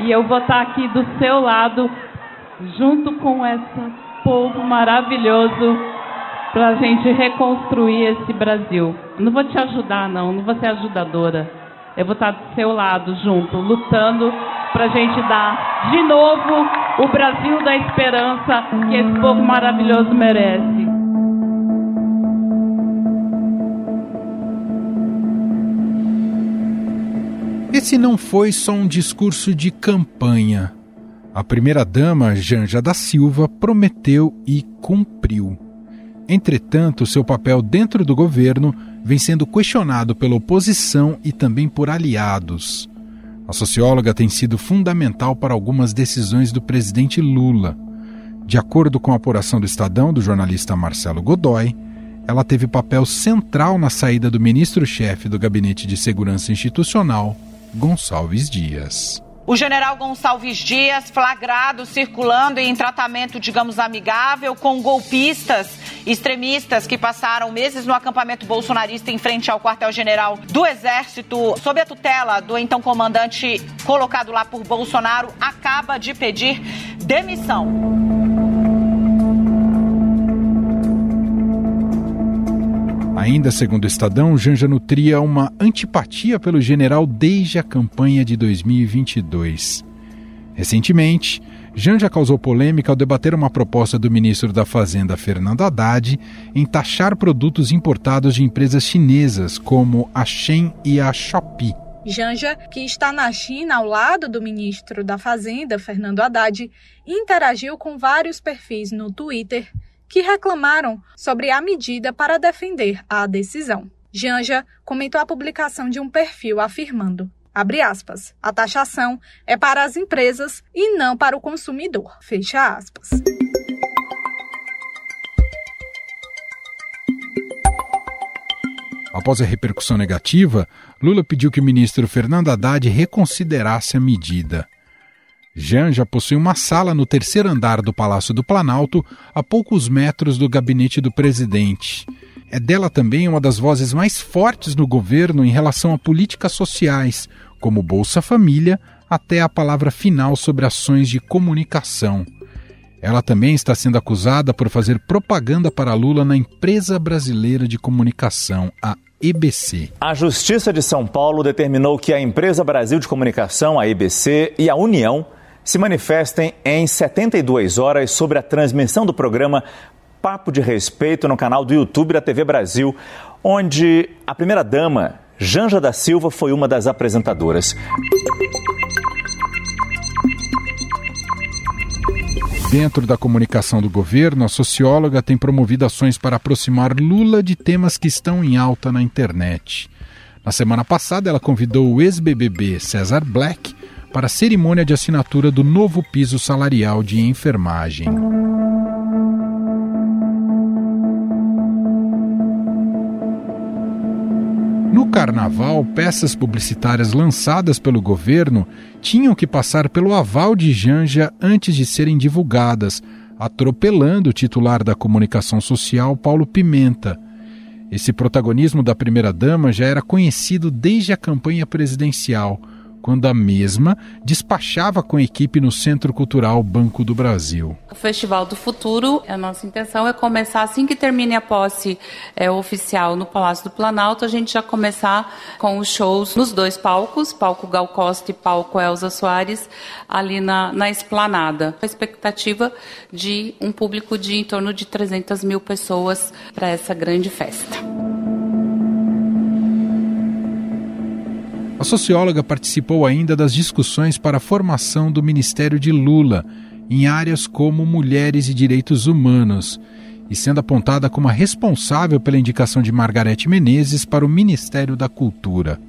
E eu vou estar aqui do seu lado, junto com esse povo maravilhoso, para a gente reconstruir esse Brasil. Não vou te ajudar, não, não vou ser ajudadora. Eu vou estar do seu lado, junto, lutando para a gente dar de novo o Brasil da esperança que esse povo maravilhoso merece. Esse não foi só um discurso de campanha. A primeira-dama, Janja da Silva, prometeu e cumpriu. Entretanto, seu papel dentro do governo vem sendo questionado pela oposição e também por aliados. A socióloga tem sido fundamental para algumas decisões do presidente Lula. De acordo com a apuração do Estadão do jornalista Marcelo Godoy, ela teve papel central na saída do ministro-chefe do Gabinete de Segurança Institucional, Gonçalves Dias. O general Gonçalves Dias, flagrado circulando em tratamento, digamos, amigável com golpistas extremistas que passaram meses no acampamento bolsonarista em frente ao quartel-general do Exército, sob a tutela do então comandante colocado lá por Bolsonaro, acaba de pedir demissão. Ainda segundo o Estadão, Janja nutria uma antipatia pelo general desde a campanha de 2022. Recentemente, Janja causou polêmica ao debater uma proposta do ministro da Fazenda, Fernando Haddad, em taxar produtos importados de empresas chinesas como a Shen e a Shopee. Janja, que está na China ao lado do ministro da Fazenda, Fernando Haddad, interagiu com vários perfis no Twitter que reclamaram sobre a medida para defender a decisão. Janja comentou a publicação de um perfil afirmando: abre aspas, a taxação é para as empresas e não para o consumidor. Fecha aspas. Após a repercussão negativa, Lula pediu que o ministro Fernando Haddad reconsiderasse a medida. Janja possui uma sala no terceiro andar do Palácio do Planalto, a poucos metros do gabinete do presidente. É dela também uma das vozes mais fortes no governo em relação a políticas sociais, como Bolsa Família, até a palavra final sobre ações de comunicação. Ela também está sendo acusada por fazer propaganda para Lula na empresa brasileira de comunicação, a EBC. A Justiça de São Paulo determinou que a Empresa Brasil de Comunicação, a EBC, e a União se manifestem em 72 horas sobre a transmissão do programa Papo de Respeito no canal do YouTube da TV Brasil, onde a primeira-dama, Janja da Silva, foi uma das apresentadoras. Dentro da comunicação do governo, a socióloga tem promovido ações para aproximar Lula de temas que estão em alta na internet. Na semana passada, ela convidou o ex-BBB César Black para a cerimônia de assinatura do novo piso salarial de enfermagem. No carnaval, peças publicitárias lançadas pelo governo tinham que passar pelo aval de Janja antes de serem divulgadas, atropelando o titular da comunicação social, Paulo Pimenta. Esse protagonismo da primeira-dama já era conhecido desde a campanha presidencial quando a mesma despachava com a equipe no Centro Cultural Banco do Brasil. O Festival do Futuro, a nossa intenção é começar assim que termine a posse é, oficial no Palácio do Planalto, a gente já começar com os shows nos dois palcos, palco Gal Costa e palco Elza Soares, ali na, na esplanada. A expectativa de um público de em torno de 300 mil pessoas para essa grande festa. A socióloga participou ainda das discussões para a formação do Ministério de Lula em áreas como mulheres e direitos humanos, e sendo apontada como a responsável pela indicação de Margarete Menezes para o Ministério da Cultura.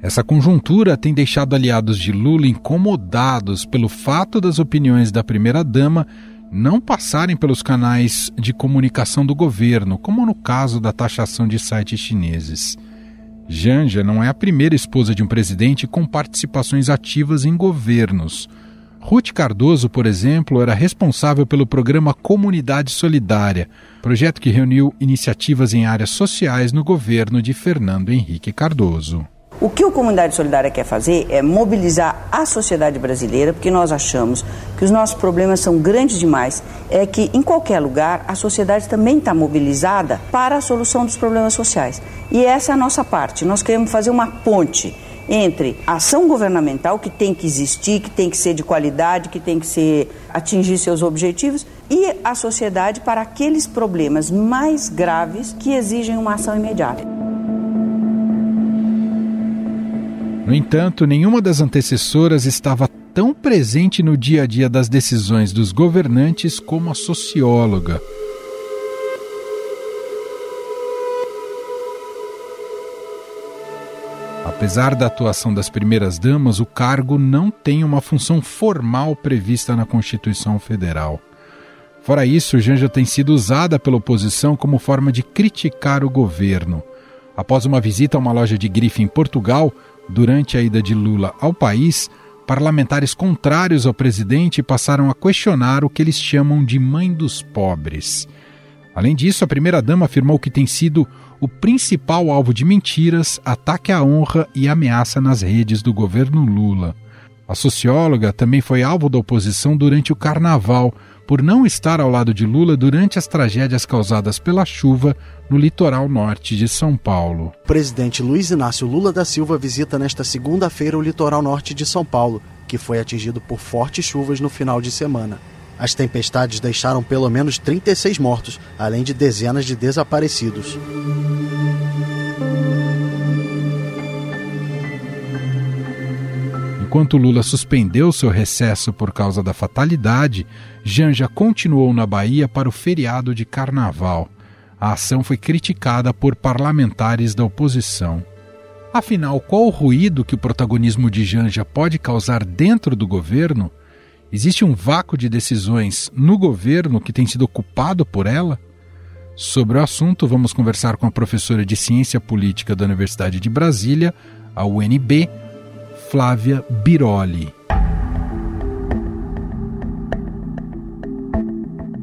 Essa conjuntura tem deixado aliados de Lula incomodados pelo fato das opiniões da primeira-dama não passarem pelos canais de comunicação do governo, como no caso da taxação de sites chineses. Janja não é a primeira esposa de um presidente com participações ativas em governos. Ruth Cardoso, por exemplo, era responsável pelo programa Comunidade Solidária, projeto que reuniu iniciativas em áreas sociais no governo de Fernando Henrique Cardoso. O que o Comunidade Solidária quer fazer é mobilizar a sociedade brasileira, porque nós achamos que os nossos problemas são grandes demais. É que em qualquer lugar a sociedade também está mobilizada para a solução dos problemas sociais. E essa é a nossa parte. Nós queremos fazer uma ponte entre a ação governamental, que tem que existir, que tem que ser de qualidade, que tem que ser atingir seus objetivos, e a sociedade para aqueles problemas mais graves que exigem uma ação imediata. No entanto, nenhuma das antecessoras estava tão presente no dia a dia das decisões dos governantes como a socióloga. Apesar da atuação das primeiras damas, o cargo não tem uma função formal prevista na Constituição Federal. Fora isso, Janja tem sido usada pela oposição como forma de criticar o governo. Após uma visita a uma loja de grife em Portugal, durante a ida de Lula ao país, parlamentares contrários ao presidente passaram a questionar o que eles chamam de mãe dos pobres. Além disso, a primeira-dama afirmou que tem sido o principal alvo de mentiras, ataque à honra e ameaça nas redes do governo Lula. A socióloga também foi alvo da oposição durante o carnaval, por não estar ao lado de Lula durante as tragédias causadas pela chuva no litoral norte de São Paulo. O presidente Luiz Inácio Lula da Silva visita nesta segunda-feira o litoral norte de São Paulo, que foi atingido por fortes chuvas no final de semana. As tempestades deixaram pelo menos 36 mortos, além de dezenas de desaparecidos. Enquanto Lula suspendeu seu recesso por causa da fatalidade, Janja continuou na Bahia para o feriado de carnaval. A ação foi criticada por parlamentares da oposição. Afinal, qual o ruído que o protagonismo de Janja pode causar dentro do governo? Existe um vácuo de decisões no governo que tem sido ocupado por ela? Sobre o assunto, vamos conversar com a professora de Ciência Política da Universidade de Brasília, a UNB, Flávia Biroli.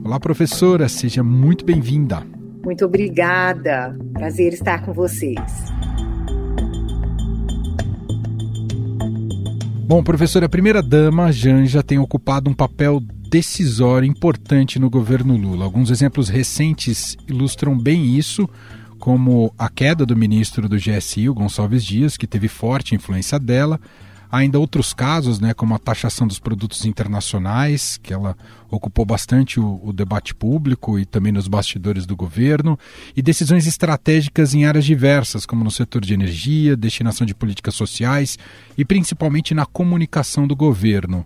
Olá, professora, seja muito bem-vinda. Muito obrigada. Prazer estar com vocês. Bom, professora, a primeira-dama, Janja, tem ocupado um papel decisório importante no governo Lula. Alguns exemplos recentes ilustram bem isso, como a queda do ministro do GSI, o Gonçalves Dias, que teve forte influência dela, ainda outros casos, né, como a taxação dos produtos internacionais, que ela ocupou bastante o, o, debate público e também nos bastidores do governo, e decisões estratégicas em áreas diversas, como no setor de energia, destinação de políticas sociais e principalmente na comunicação do governo.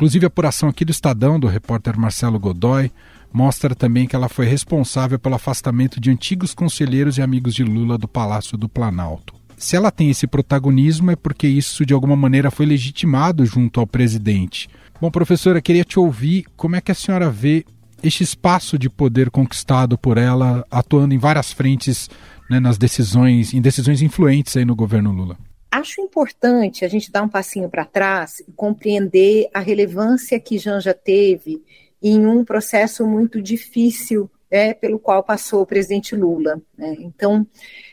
Inclusive, a apuração aqui do Estadão, do repórter Marcelo Godoy, mostra também que ela foi responsável pelo afastamento de antigos conselheiros e amigos de Lula do Palácio do Planalto se ela tem esse protagonismo é porque isso de alguma maneira foi legitimado junto ao presidente. Bom, professora, queria te ouvir como é que a senhora vê este espaço de poder conquistado por ela, atuando em várias frentes né, nas decisões, em decisões influentes aí no governo Lula. Acho importante a gente dar um passinho para trás e compreender a relevância que Janja teve em um processo muito difícil né, pelo qual passou o presidente Lula. Né? Então,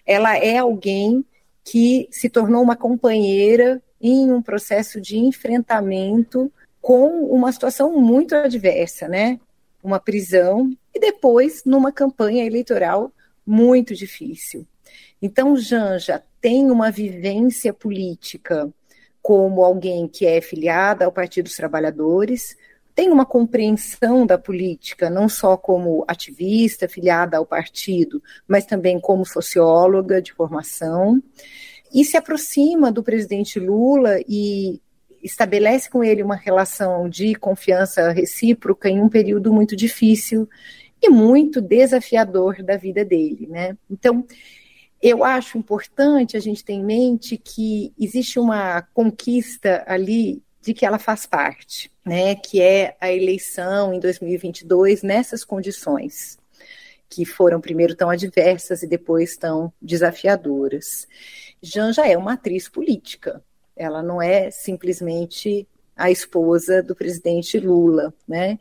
ela é alguém que se tornou uma companheira em um processo de enfrentamento com uma situação muito adversa, né? Uma prisão e depois numa campanha eleitoral muito difícil. Então, Janja tem uma vivência política como alguém que é filiada ao Partido dos Trabalhadores, tem uma compreensão da política, não só como ativista, filiada ao partido, mas também como socióloga de formação, e se aproxima do presidente Lula e estabelece com ele uma relação de confiança recíproca em um período muito difícil e muito desafiador da vida dele, né? Então, eu acho importante a gente ter em mente que existe uma conquista ali de que ela faz parte, né, que é a eleição em 2022 nessas condições, que foram primeiro tão adversas e depois tão desafiadoras. Janja é uma atriz política, ela não é simplesmente a esposa do presidente Lula, né?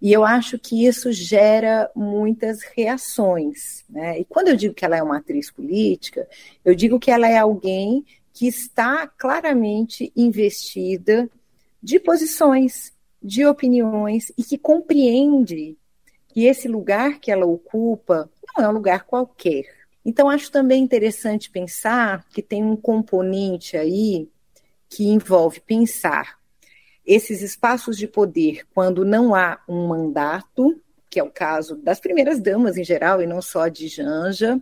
E eu acho que isso gera muitas reações, né? E quando eu digo que ela é uma atriz política, eu digo que ela é alguém que está claramente investida de posições, de opiniões e que compreende que esse lugar que ela ocupa não é um lugar qualquer. Então, acho também interessante pensar que tem um componente aí que envolve pensar esses espaços de poder quando não há um mandato, que é o caso das primeiras damas em geral e não só de Janja,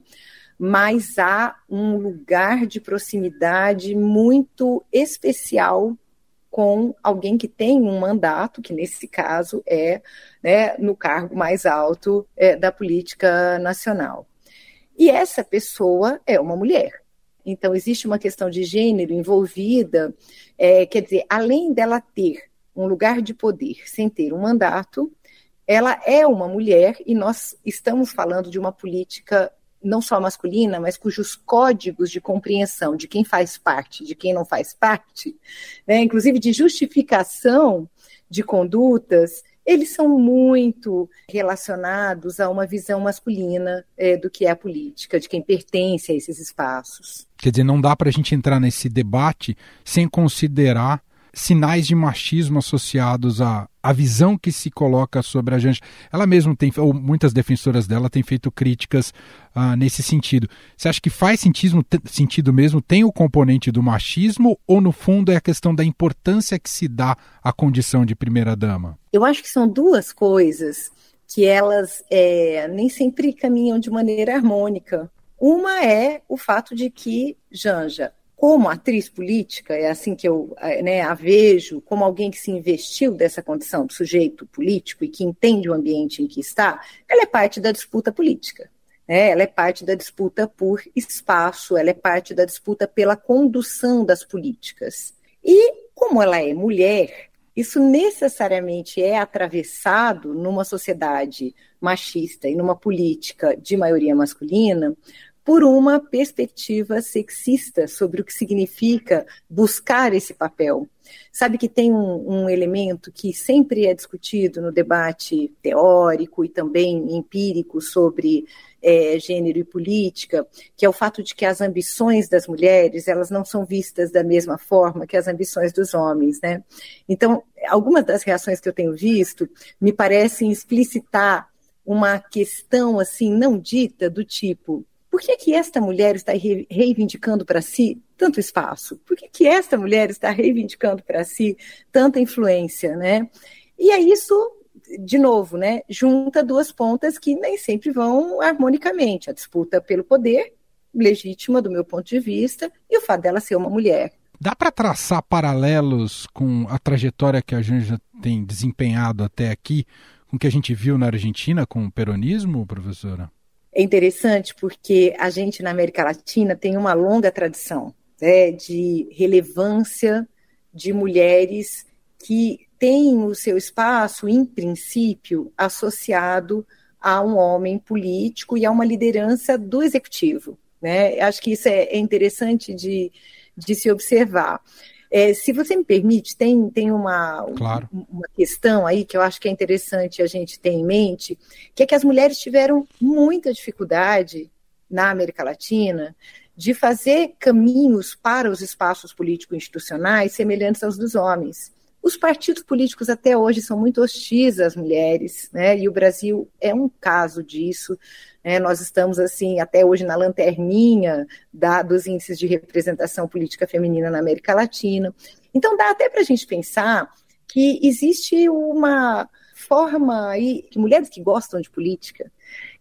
mas há um lugar de proximidade muito especial com alguém que tem um mandato, que nesse caso é né, no cargo mais alto é, da política nacional. E essa pessoa é uma mulher. Então, existe uma questão de gênero envolvida, é, quer dizer, além dela ter um lugar de poder sem ter um mandato, ela é uma mulher e nós estamos falando de uma política não só masculina, mas cujos códigos de compreensão de quem faz parte, de quem não faz parte, né, inclusive de justificação de condutas, eles são muito relacionados a uma visão masculina é, do que é a política, de quem pertence a esses espaços. Quer dizer, não dá para a gente entrar nesse debate sem considerar sinais de machismo associados à, à visão que se coloca sobre a Janja. Ela mesma tem, ou muitas defensoras dela têm feito críticas ah, nesse sentido. Você acha que faz sentido, sentido mesmo, tem o componente do machismo, ou no fundo é a questão da importância que se dá à condição de primeira-dama? Eu acho que são duas coisas que elas é, nem sempre caminham de maneira harmônica. Uma é o fato de que Janja como atriz política, é assim que eu né, a vejo, como alguém que se investiu dessa condição de sujeito político e que entende o ambiente em que está, ela é parte da disputa política. Né? Ela é parte da disputa por espaço, ela é parte da disputa pela condução das políticas. E, como ela é mulher, isso necessariamente é atravessado numa sociedade machista e numa política de maioria masculina por uma perspectiva sexista sobre o que significa buscar esse papel. Sabe que tem um, um, elemento que sempre é discutido no debate teórico e também empírico sobre é, gênero e política, que é o fato de que as ambições das mulheres elas não são vistas da mesma forma que as ambições dos homens, né? Então, algumas das reações que eu tenho visto me parecem explicitar uma questão assim não dita do tipo por que, que esta mulher está reivindicando para si tanto espaço? Por que, que esta mulher está reivindicando para si tanta influência, né? E é isso, de novo, né, junta duas pontas que nem sempre vão harmonicamente. A disputa pelo poder, legítima do meu ponto de vista, e o fato dela ser uma mulher. Dá para traçar paralelos com a trajetória que a Janja tem desempenhado até aqui, com o que a gente viu na Argentina com o peronismo, professora? É interessante porque a gente na América Latina tem uma longa tradição né, de relevância de mulheres que têm o seu espaço, em princípio, associado a um homem político e a uma liderança do executivo. Né? Acho que isso é, é interessante de, de se observar. É, se você me permite, tem, tem uma, claro. uma questão aí que eu acho que é interessante a gente ter em mente, que é que as mulheres tiveram muita dificuldade na América Latina de fazer caminhos para os espaços político-institucionais semelhantes aos dos homens. Os partidos políticos até hoje são muito hostis às mulheres, né? E o Brasil é um caso disso. É, nós estamos, assim, até hoje na lanterninha da, dos índices de representação política feminina na América Latina. Então, dá até para a gente pensar que existe uma forma aí, que mulheres que gostam de política,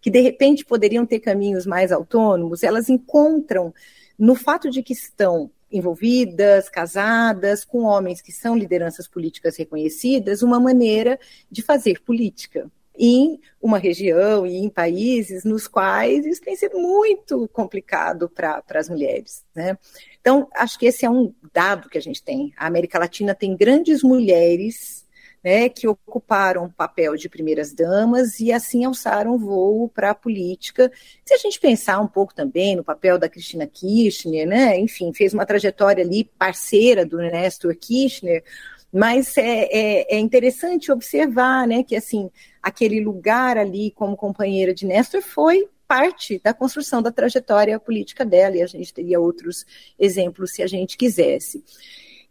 que de repente poderiam ter caminhos mais autônomos, elas encontram no fato de que estão envolvidas, casadas, com homens que são lideranças políticas reconhecidas, uma maneira de fazer política em uma região e em países nos quais isso tem sido muito complicado para as mulheres. Né? Então, acho que esse é um dado que a gente tem. A América Latina tem grandes mulheres né, que ocuparam o papel de primeiras damas e assim alçaram voo para a política. Se a gente pensar um pouco também no papel da Cristina Kirchner, né, enfim, fez uma trajetória ali parceira do Nestor Kirchner, mas é, é, é, interessante observar, né, que assim aquele lugar ali como companheira de Nestor foi parte da construção da trajetória política dela, e a gente teria outros exemplos se a gente quisesse.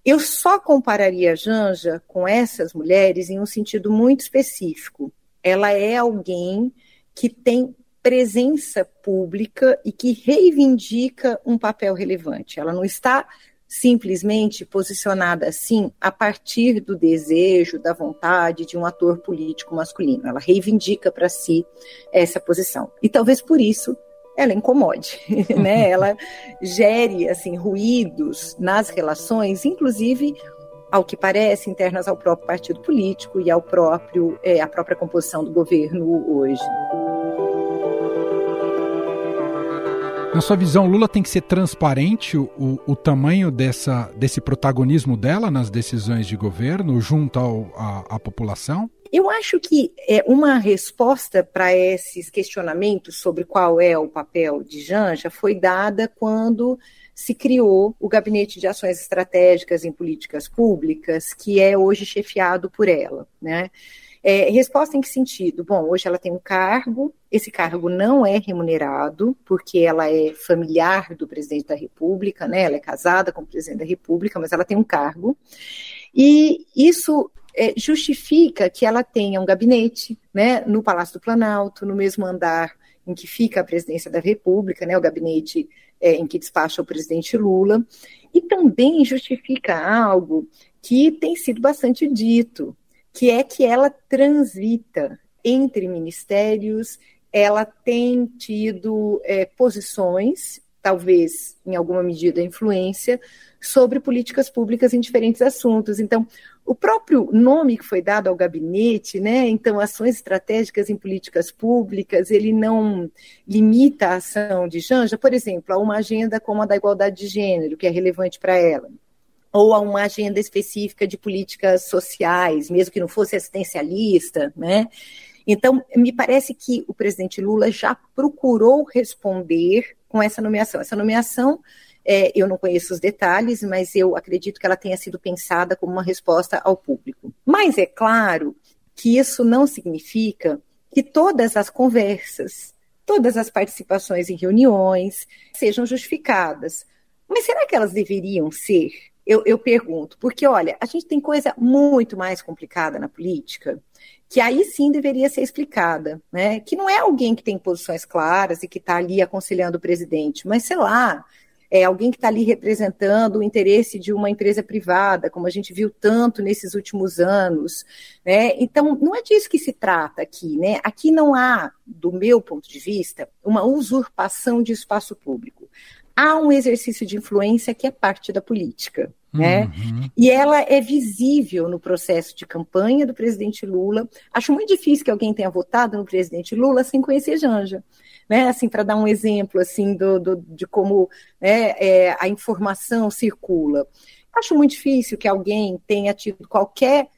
Eu só compararia a Janja com essas mulheres em um sentido muito específico. Ela é alguém que tem presença pública e que reivindica um papel relevante. Ela não está simplesmente posicionada assim a partir do desejo, da vontade de um ator político masculino. Ela reivindica para si essa posição. E talvez por isso ela incomode, né? Ela gere assim ruídos nas relações, inclusive ao que parece internas ao próprio partido político e ao próprio é, à própria composição do governo hoje. Na sua visão, Lula tem que ser transparente o, o tamanho dessa, desse protagonismo dela nas decisões de governo junto ao, à, à população? Eu acho que é, uma resposta para esses questionamentos sobre qual é o papel de Janja foi dada quando se criou o Gabinete de Ações Estratégicas em Políticas Públicas, que é hoje chefiado por ela. Né? É, resposta em que sentido? Bom, hoje ela tem um cargo, esse cargo não é remunerado, porque ela é familiar do presidente da República, né? Ela é casada com o presidente da República, mas ela tem um cargo. E isso é, justifica que ela tenha um gabinete né, no Palácio do Planalto, no mesmo andar em que fica a presidência da República, né, o gabinete é, em que despacha o presidente Lula, e também justifica algo que tem sido bastante dito, que é que ela transita entre ministérios, ela tem tido é, posições, talvez em alguma medida influência, sobre políticas públicas em diferentes assuntos. Então, o próprio nome que foi dado ao gabinete, né, então ações estratégicas em políticas públicas, ele não limita a ação de Janja, por exemplo, a uma agenda como a da igualdade de gênero, que é relevante para ela ou a uma agenda específica de políticas sociais, mesmo que não fosse assistencialista, né? Então, me parece que o presidente Lula já procurou responder com essa nomeação. Essa nomeação, é, eu não conheço os detalhes, mas eu acredito que ela tenha sido pensada como uma resposta ao público. Mas é claro que isso não significa que todas as conversas, todas as participações em reuniões sejam justificadas. Mas será que elas deveriam ser? eu, eu pergunto, porque olha, a gente tem coisa muito mais complicada na política, que aí sim deveria ser explicada, né? Que não é alguém que tem posições claras e que está ali aconselhando o presidente, mas sei lá, é alguém que está ali representando o interesse de uma empresa privada, como a gente viu tanto nesses últimos anos. Né? Então, não é disso que se trata aqui. Né? Aqui não há, do meu ponto de vista, uma usurpação de espaço público há um exercício de influência que é parte da política. Né? Uhum. E ela é visível no processo de campanha do presidente Lula. Acho muito difícil que alguém tenha votado no presidente Lula sem conhecer Janja. Né, assim, para dar um exemplo assim do, do de como né, é, a informação circula. Acho muito difícil que alguém tenha tido qualquer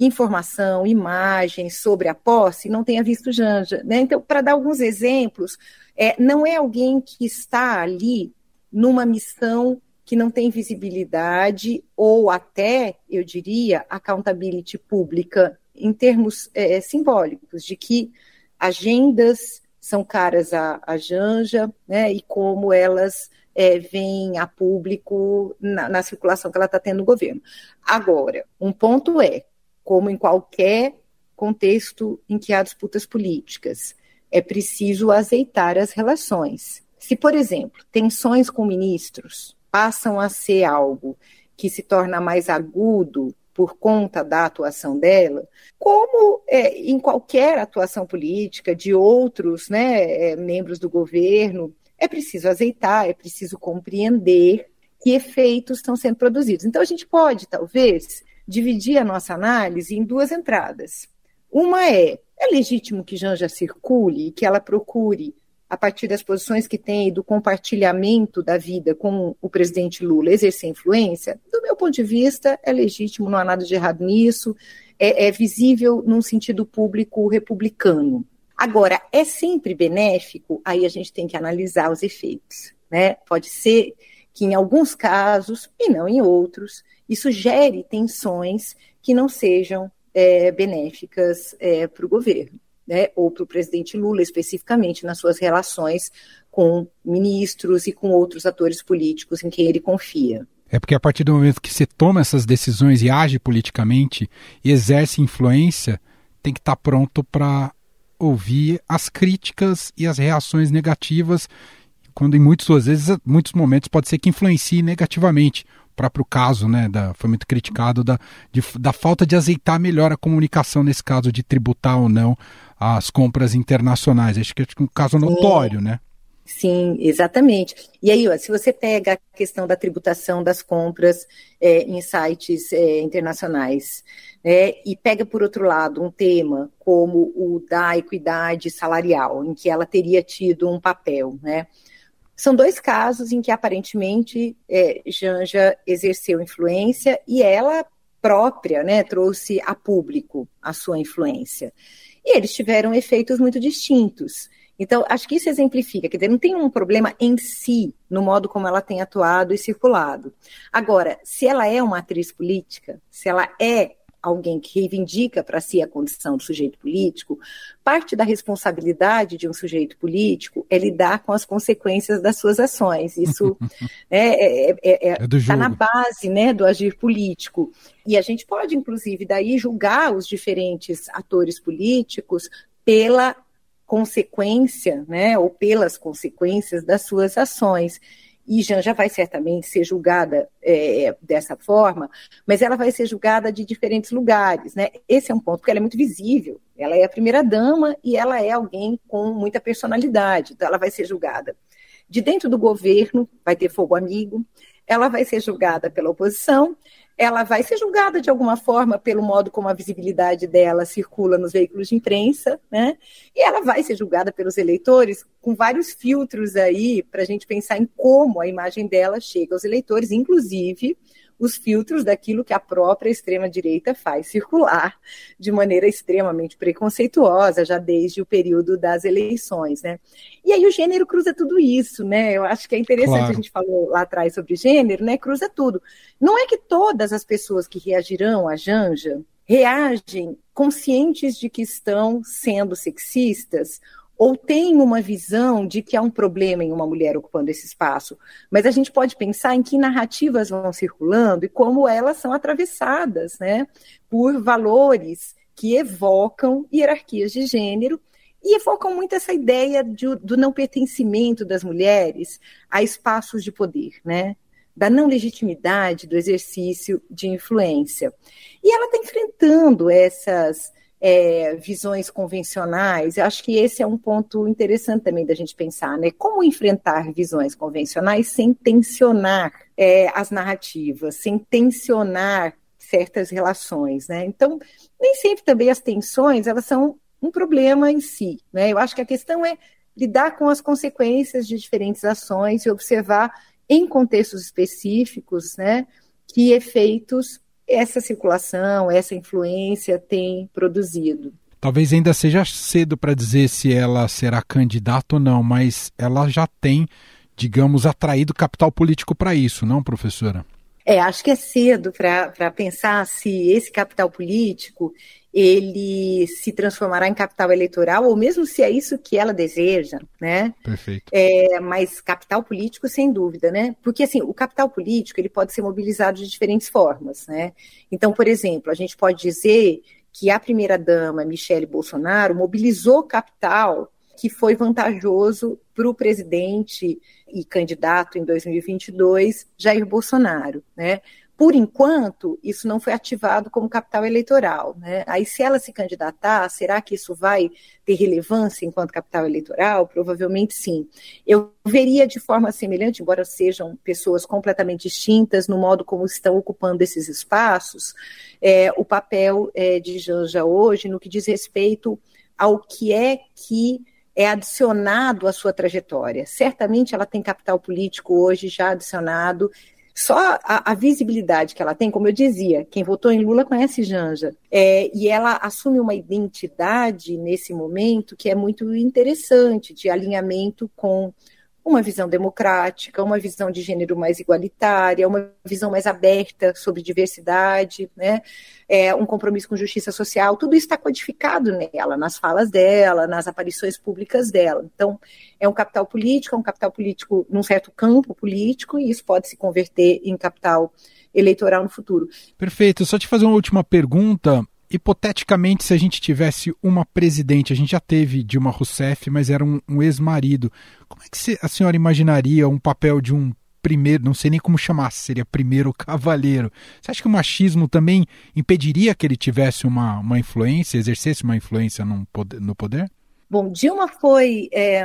informação, imagem sobre a posse e não tenha visto Janja. Né? Então, para dar alguns exemplos, é, não é alguém que está ali numa missão que não tem visibilidade ou até, eu diria, accountability pública em termos é, simbólicos, de que agendas são caras à, à Janja, né, e como elas é, vêm a público na, na circulação que ela está tendo no governo. Agora, um ponto é, como em qualquer contexto em que há disputas políticas, é preciso azeitar as relações. Se, por exemplo, tensões com ministros passam a ser algo que se torna mais agudo por conta da atuação dela, como é, em qualquer atuação política de outros né, é, membros do governo, é preciso azeitar, é preciso compreender que efeitos estão sendo produzidos. Então, a gente pode, talvez, dividir a nossa análise em duas entradas. Uma é: é legítimo que Janja circule e que ela procure a partir das posições que tem e do compartilhamento da vida com o presidente Lula, exercer influência, do meu ponto de vista, é legítimo, não há nada de errado nisso, é, é visível num sentido público republicano. Agora, é sempre benéfico? Aí a gente tem que analisar os efeitos. Né? Pode ser que em alguns casos, e não em outros, isso gere tensões que não sejam é, benéficas é, para o governo. Né, ou para o presidente Lula especificamente nas suas relações com ministros e com outros atores políticos em quem ele confia. É porque a partir do momento que você toma essas decisões e age politicamente e exerce influência, tem que estar tá pronto para ouvir as críticas e as reações negativas, quando em muitas vezes, muitos momentos pode ser que influencie negativamente. O próprio caso, né, da, foi muito criticado da, de, da falta de azeitar melhor a comunicação nesse caso de tributar ou não as compras internacionais. Acho que é um caso notório, né? Sim, exatamente. E aí, ó, se você pega a questão da tributação das compras é, em sites é, internacionais, né, e pega, por outro lado, um tema como o da equidade salarial, em que ela teria tido um papel, né? São dois casos em que aparentemente é, Janja exerceu influência e ela própria né, trouxe a público a sua influência. E eles tiveram efeitos muito distintos. Então, acho que isso exemplifica, quer dizer, não tem um problema em si no modo como ela tem atuado e circulado. Agora, se ela é uma atriz política, se ela é alguém que reivindica para si a condição do sujeito político, parte da responsabilidade de um sujeito político é lidar com as consequências das suas ações. Isso é, é, é, é tá na base né, do agir político. E a gente pode, inclusive, daí julgar os diferentes atores políticos pela consequência, né, ou pelas consequências das suas ações. E Janja vai certamente ser julgada é, dessa forma, mas ela vai ser julgada de diferentes lugares, né? Esse é um ponto, porque ela é muito visível. Ela é a primeira dama e ela é alguém com muita personalidade, então ela vai ser julgada. De dentro do governo, vai ter fogo amigo, ela vai ser julgada pela oposição ela vai ser julgada de alguma forma pelo modo como a visibilidade dela circula nos veículos de imprensa, né? E ela vai ser julgada pelos eleitores com vários filtros aí para a gente pensar em como a imagem dela chega aos eleitores, inclusive os filtros daquilo que a própria extrema-direita faz circular de maneira extremamente preconceituosa, já desde o período das eleições, né? E aí o gênero cruza tudo isso, né? Eu acho que é interessante, claro. a gente falou lá atrás sobre gênero, né? Cruza tudo. Não é que todas as pessoas que reagirão à Janja reagem conscientes de que estão sendo sexistas ou tem uma visão de que há um problema em uma mulher ocupando esse espaço, mas a gente pode pensar em que narrativas vão circulando e como elas são atravessadas né, por valores que evocam hierarquias de gênero e evocam muito essa ideia de, do não pertencimento das mulheres a espaços de poder, né? da não legitimidade do exercício de influência. E ela está enfrentando essas é, visões convencionais, eu acho que esse é um ponto interessante também da gente pensar, né? Como enfrentar visões convencionais sem tensionar é, as narrativas, sem tensionar certas relações, né? Então, nem sempre também as tensões, elas são um problema em si, né? Eu acho que a questão é lidar com as consequências de diferentes ações e observar em contextos específicos, né, que efeitos essa circulação, essa influência tem produzido. Talvez ainda seja cedo para dizer se ela será candidata ou não, mas ela já tem, digamos, atraído capital político para isso, não, professora? É, acho que é cedo para pensar se esse capital político ele se transformará em capital eleitoral, ou mesmo se é isso que ela deseja, né? Perfeito. É, mas capital político, sem dúvida, né? Porque, assim, o capital político, ele pode ser mobilizado de diferentes formas, né? Então, por exemplo, a gente pode dizer que a primeira-dama, Michele Bolsonaro, mobilizou capital que foi vantajoso para o presidente e candidato em 2022, Jair Bolsonaro, né? Por enquanto, isso não foi ativado como capital eleitoral. Né? Aí, se ela se candidatar, será que isso vai ter relevância enquanto capital eleitoral? Provavelmente sim. Eu veria de forma semelhante, embora sejam pessoas completamente distintas no modo como estão ocupando esses espaços, é, o papel é, de Janja hoje no que diz respeito ao que é que é adicionado à sua trajetória. Certamente ela tem capital político hoje já adicionado só a, a, visibilidade que ela tem, como eu dizia, quem votou em Lula conhece Janja. É, e ela assume uma identidade nesse momento que é muito interessante, de alinhamento com uma visão democrática, uma visão de gênero mais igualitária, uma visão mais aberta sobre diversidade, né? É, um compromisso com justiça social, tudo isso está codificado nela, nas falas dela, nas aparições públicas dela. Então, é um capital político, é um capital político num certo campo político, e isso pode se converter em capital eleitoral no futuro. Perfeito. Só te fazer uma última pergunta hipoteticamente, se a gente tivesse uma presidente, a gente já teve Dilma Rousseff, mas era um, um ex-marido, como é que a senhora imaginaria um papel de um primeiro, não sei nem como chamar, seria primeiro cavaleiro. Você acha que o machismo também impediria que ele tivesse uma, uma influência, exercesse uma influência no poder? Bom, Dilma foi é,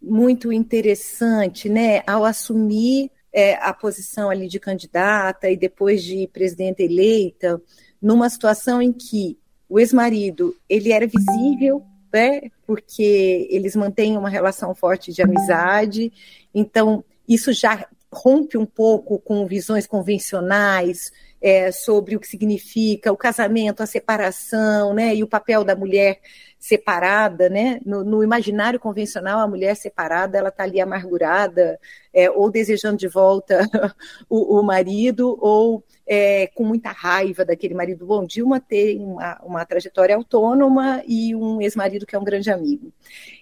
muito interessante, né, ao assumir é, a posição ali de candidata e depois de presidente eleita, numa situação em que o ex-marido ele era visível, né, porque eles mantêm uma relação forte de amizade, então isso já rompe um pouco com visões convencionais é, sobre o que significa o casamento, a separação, né, e o papel da mulher separada, né? No, no imaginário convencional, a mulher separada, ela está ali amargurada, é, ou desejando de volta o, o marido, ou é, com muita raiva daquele marido. Bom, Dilma tem uma, uma trajetória autônoma e um ex-marido que é um grande amigo.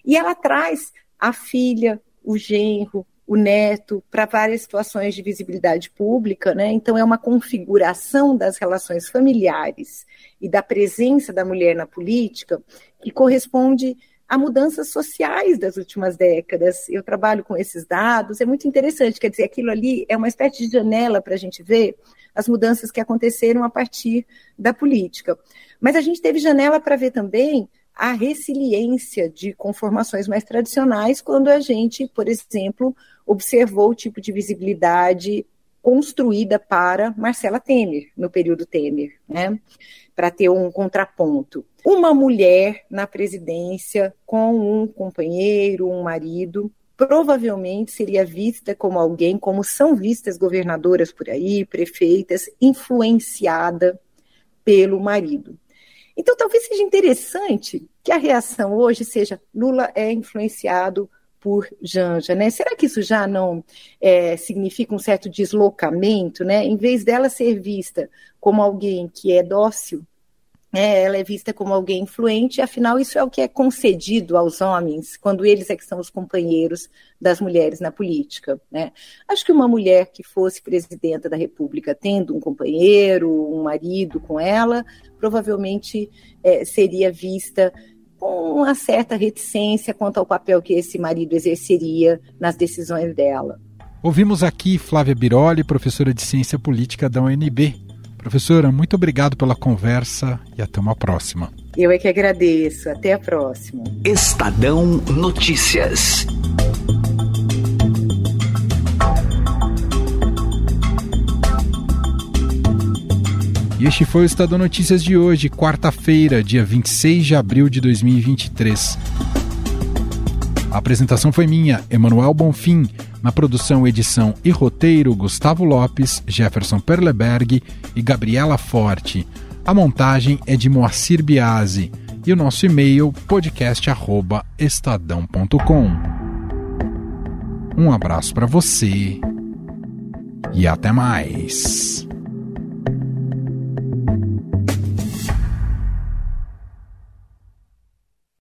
E ela traz a filha, o genro, o neto para várias situações de visibilidade pública, né? Então é uma configuração das relações familiares e da presença da mulher na política que corresponde a mudanças sociais das últimas décadas. Eu trabalho com esses dados, é muito interessante, quer dizer, aquilo ali é uma espécie de janela para a gente ver as mudanças que aconteceram a partir da política. Mas a gente teve janela para ver também a resiliência de conformações mais tradicionais quando a gente, por exemplo, observou o tipo de visibilidade construída para Marcela Temer, no período Temer, né? para ter um contraponto. Uma mulher na presidência com um companheiro, um marido, provavelmente seria vista como alguém, como são vistas governadoras por aí, prefeitas, influenciada pelo marido. Então, talvez seja interessante que a reação hoje seja Lula é influenciado por Janja, né? Será que isso já não é, significa um certo deslocamento, né? Em vez dela ser vista como alguém que é dócil, né? ela é vista como alguém influente, afinal isso é o que é concedido aos homens quando eles é que são os companheiros das mulheres na política, né? Acho que uma mulher que fosse presidenta da República tendo um companheiro, um marido com ela, provavelmente é, seria vista com uma certa reticência quanto ao papel que esse marido exerceria nas decisões dela. Ouvimos aqui Flávia Biroli, professora de Ciência Política da UNB. Professora, muito obrigado pela conversa e até uma próxima. Eu é que agradeço. Até a próxima. Estadão Notícias. E este foi o Estadão Notícias de hoje, quarta-feira, dia 26 de abril de 2023. A apresentação foi minha, Emanuel Bonfim. Na produção, edição e roteiro, Gustavo Lopes, Jefferson Perleberg e Gabriela Forte. A montagem é de Moacir Biasi. E o nosso e-mail, podcast.estadão.com. Um abraço para você e até mais.